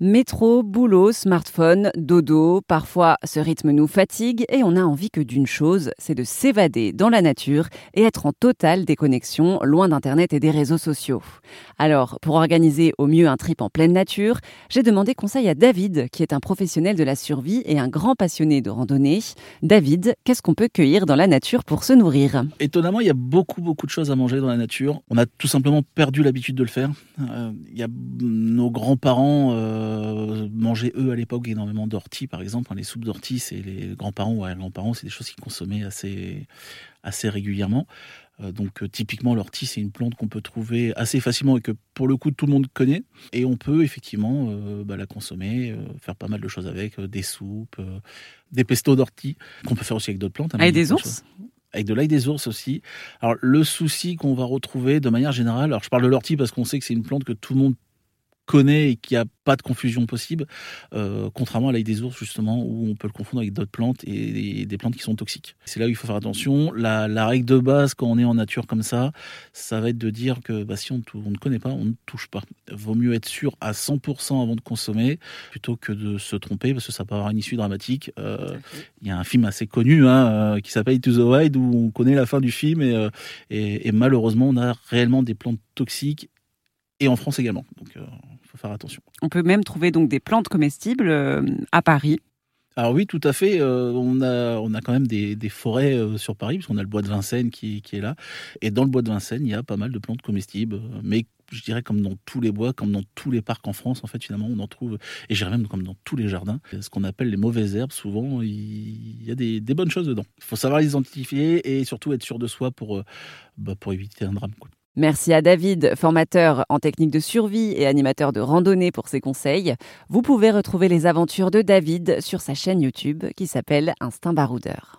Métro, boulot, smartphone, dodo, parfois ce rythme nous fatigue et on a envie que d'une chose, c'est de s'évader dans la nature et être en totale déconnexion, loin d'Internet et des réseaux sociaux. Alors, pour organiser au mieux un trip en pleine nature, j'ai demandé conseil à David, qui est un professionnel de la survie et un grand passionné de randonnée. David, qu'est-ce qu'on peut cueillir dans la nature pour se nourrir? Étonnamment, il y a beaucoup, beaucoup de choses à manger dans la nature. On a tout simplement perdu l'habitude de le faire. Euh, il y a nos grands-parents... Euh, euh, manger eux à l'époque énormément d'orties, par exemple. Hein, les soupes d'orties, c'est les grands-parents ou arrière-grands-parents, c'est des choses qu'ils consommaient assez, assez régulièrement. Euh, donc euh, typiquement l'ortie, c'est une plante qu'on peut trouver assez facilement et que pour le coup tout le monde connaît. Et on peut effectivement bah, la consommer, faire pas mal de choses avec, des soupes, des pestos d'ortie, qu'on peut faire aussi avec d'autres plantes. Avec des ours avec de l'ail des ours aussi. Alors le souci qu'on va retrouver de manière générale, alors je parle de l'ortie parce qu'on sait que c'est une plante que tout le monde connaît et qu'il n'y a pas de confusion possible, euh, contrairement à l'ail des ours justement où on peut le confondre avec d'autres plantes et, des plantes qui sont toxiques. C'est là où il faut faire attention. La, règle de base quand on est en nature comme ça, ça va être de dire que bah, si on, ne connaît pas, on ne touche pas. Vaut mieux être sûr à 100% avant de consommer plutôt que de se tromper parce que ça peut avoir une issue dramatique. Euh, il y a un film assez connu hein, euh, qui s'appelle To the Wild où on connaît la fin du film et, malheureusement on a réellement des plantes toxiques et en France également. Donc faut faire attention. On peut même trouver donc des plantes comestibles euh, à Paris. Alors oui, tout à fait. Euh, on, a, on a quand même des, forêts euh, sur Paris, parce qu'on a le bois de Vincennes qui, qui, est là. Et dans le bois de Vincennes, il y a pas mal de plantes comestibles. Mais je dirais comme dans tous les bois, comme dans tous les parcs en France, en fait, finalement, on en trouve, et j'irais même comme dans tous les jardins, ce qu'on appelle les mauvaises herbes, souvent, il y a des, bonnes choses dedans. Il faut savoir les identifier et surtout être sûr de soi pour, bah, pour éviter un drame. Merci à David, formateur en technique de survie et animateur de randonnée pour ses conseils. Vous pouvez retrouver les aventures de David sur sa chaîne YouTube qui s'appelle Instinct Baroudeur.